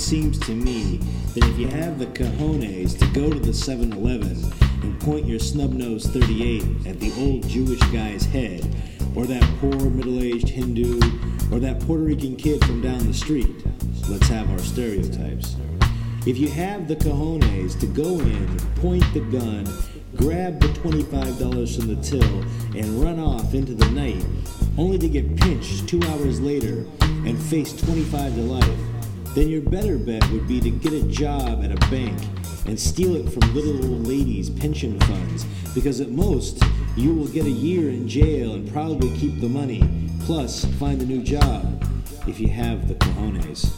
seems to me that if you have the cojones to go to the 7 Eleven and point your snub nose 38 at the old Jewish guy's head, or that poor middle aged Hindu, or that Puerto Rican kid from down the street, let's have our stereotypes. If you have the cojones to go in, point the gun, grab the $25 from the till, and run off into the night, only to get pinched two hours later and face 25 to life, then your better bet would be to get a job at a bank and steal it from little old ladies' pension funds, because at most you will get a year in jail and probably keep the money, plus find a new job if you have the cojones.